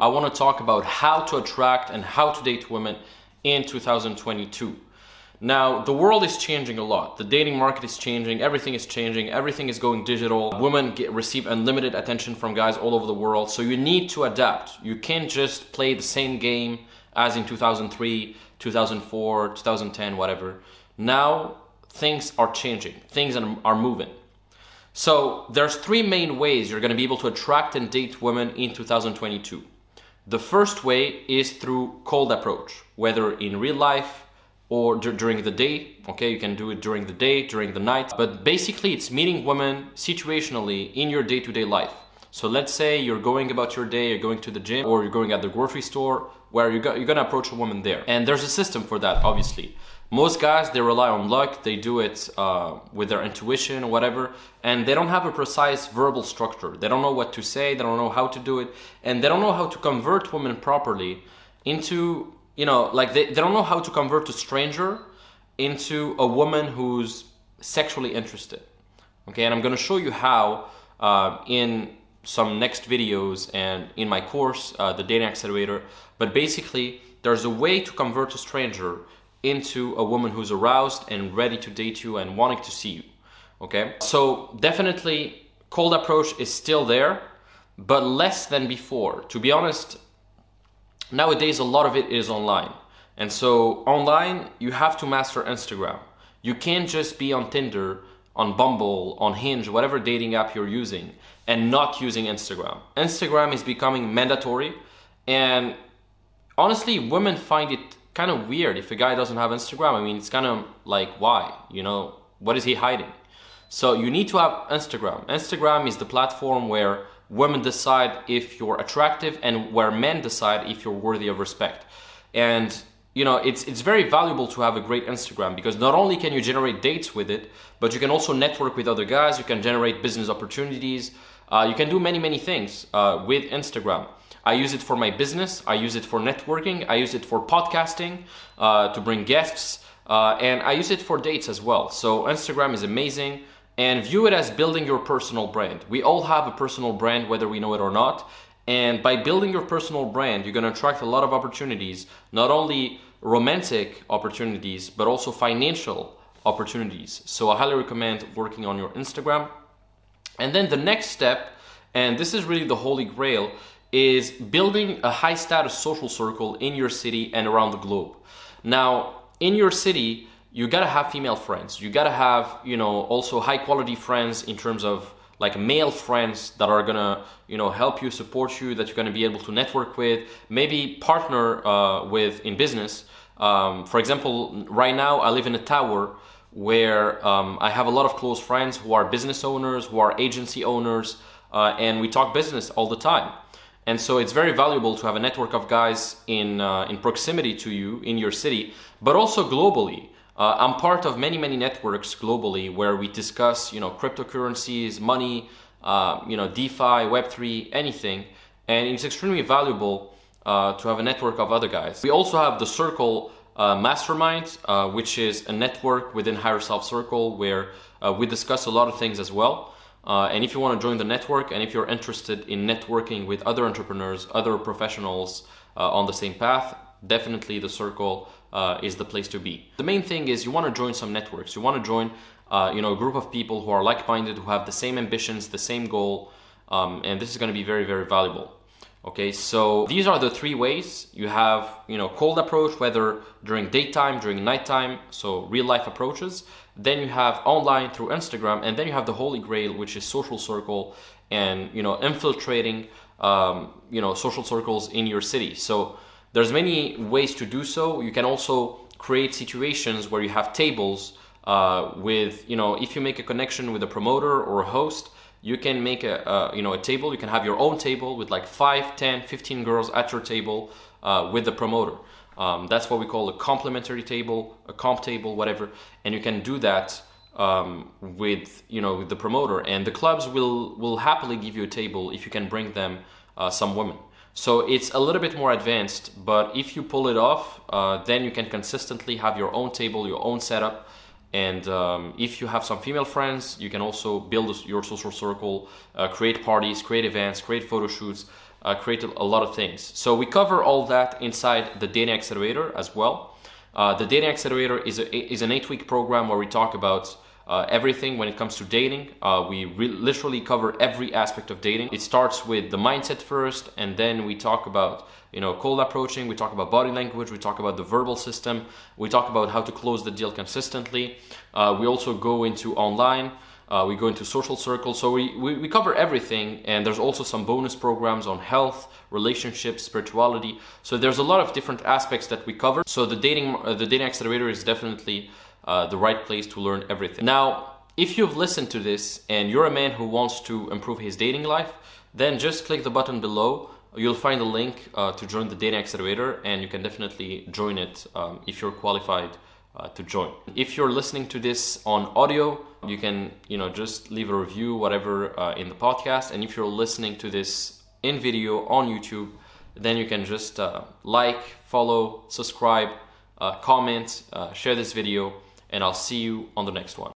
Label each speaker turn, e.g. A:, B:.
A: I want to talk about how to attract and how to date women in 2022. Now, the world is changing a lot. The dating market is changing, everything is changing, everything is going digital. Women get, receive unlimited attention from guys all over the world, so you need to adapt. You can't just play the same game as in 2003, 2004, 2010, whatever. Now, things are changing, things are moving. So, there's three main ways you're going to be able to attract and date women in 2022. The first way is through cold approach, whether in real life, or d- during the day. Okay, you can do it during the day, during the night. But basically, it's meeting women situationally in your day to day life. So let's say you're going about your day, you're going to the gym, or you're going at the grocery store, where you're, go- you're gonna approach a woman there. And there's a system for that, obviously. Most guys, they rely on luck, they do it uh, with their intuition or whatever, and they don't have a precise verbal structure. They don't know what to say, they don't know how to do it, and they don't know how to convert women properly into you know, like they, they don't know how to convert a stranger into a woman who's sexually interested. Okay, and I'm gonna show you how uh, in some next videos and in my course, uh, the Dating Accelerator. But basically, there's a way to convert a stranger into a woman who's aroused and ready to date you and wanting to see you. Okay, so definitely, cold approach is still there, but less than before. To be honest, nowadays a lot of it is online. And so online, you have to master Instagram. You can't just be on Tinder, on Bumble, on Hinge, whatever dating app you're using, and not using Instagram. Instagram is becoming mandatory, and honestly, women find it kind of weird if a guy doesn't have Instagram. I mean, it's kind of like, why? You know, what is he hiding? So you need to have Instagram. Instagram is the platform where women decide if you're attractive and where men decide if you're worthy of respect. And you know, it's it's very valuable to have a great Instagram because not only can you generate dates with it, but you can also network with other guys. You can generate business opportunities. Uh, you can do many many things uh, with Instagram. I use it for my business. I use it for networking. I use it for podcasting uh, to bring guests, uh, and I use it for dates as well. So Instagram is amazing and view it as building your personal brand. We all have a personal brand, whether we know it or not. And by building your personal brand, you're to attract a lot of opportunities, not only romantic opportunities, but also financial opportunities. So I highly recommend working on your Instagram. And then the next step, and this is really the holy grail, is building a high status social circle in your city and around the globe. Now, in your city, you gotta have female friends. You gotta have, you know, also high quality friends in terms of like male friends that are gonna, you know, help you, support you, that you're gonna be able to network with, maybe partner uh, with in business. Um, for example, right now I live in a tower where um, I have a lot of close friends who are business owners, who are agency owners, uh, and we talk business all the time. And so it's very valuable to have a network of guys in uh, in proximity to you in your city, but also globally. Uh, I'm part of many, many networks globally where we discuss, you know, cryptocurrencies, money, uh, you know, DeFi, Web3, anything. And it's extremely valuable uh, to have a network of other guys. We also have the Circle uh, Mastermind, uh, which is a network within Higher Self Circle where uh, we discuss a lot of things as well. and if you want to join the network and if you're interested in networking with other entrepreneurs, other professionals on the same path, definitely the circle uh, is the place to be. The main thing is you want to join some networks. You want to join, uh, you know, a group of people who are like-minded, who have the same ambitions, the same goal, um, and this is going to be very, very valuable. Okay, so these are the three ways. You have, you know, cold approach, whether during daytime, during nighttime, so real life approaches. Then you have online through Instagram, and then you have the holy grail, which is social circle, and you know, infiltrating, um, you know, social circles in your city. So there's many ways to do so. You can also create situations where you have tables uh, with, you know, if you make a connection with a promoter or a host, you can make a, you know, a table. You can have your own table with like 5, 10, 15 girls at your table uh, with the promoter. Um, that's what we call a complimentary table, a comp table, whatever. And you can do that um, with, you know, with the promoter. And the clubs will, will happily give you a table if you can bring them uh, some women. So it's a little bit more advanced, but if you pull it off, uh, then you can consistently have your own table, your own setup. And um, if you have some female friends, you can also build your social circle, uh, create parties, create events, create photo shoots. uh, create a lot of things. So we cover all that inside the Dating Accelerator as well. Uh, the Dating Accelerator is, a, is an eight week program where we talk about uh, everything when it comes to dating. Uh, we re- literally cover every aspect of dating. It starts with the mindset first, and then we talk about you know cold approaching. We talk about body language. We talk about the verbal system. We talk about how to close the deal consistently. Uh, we also go into online. Uh, we go into social circles. So we, we, we, cover everything. And there's also some bonus programs on health, relationships, spirituality. So there's a lot of different aspects that we cover. So the dating, uh, the dating accelerator is definitely uh, the right place to learn everything. Now, if you've listened to this and you're a man who wants to improve his dating life, then just click the button below. You'll find a link uh, to join the dating accelerator, and you can definitely join it um, if you're qualified uh, to join. If you're listening to this on audio, you can you know just leave a review, whatever, uh, in the podcast. And if you're listening to this in video on YouTube, then you can just uh, like, follow, subscribe, uh, comment, share this video, and I'll see you on the next one.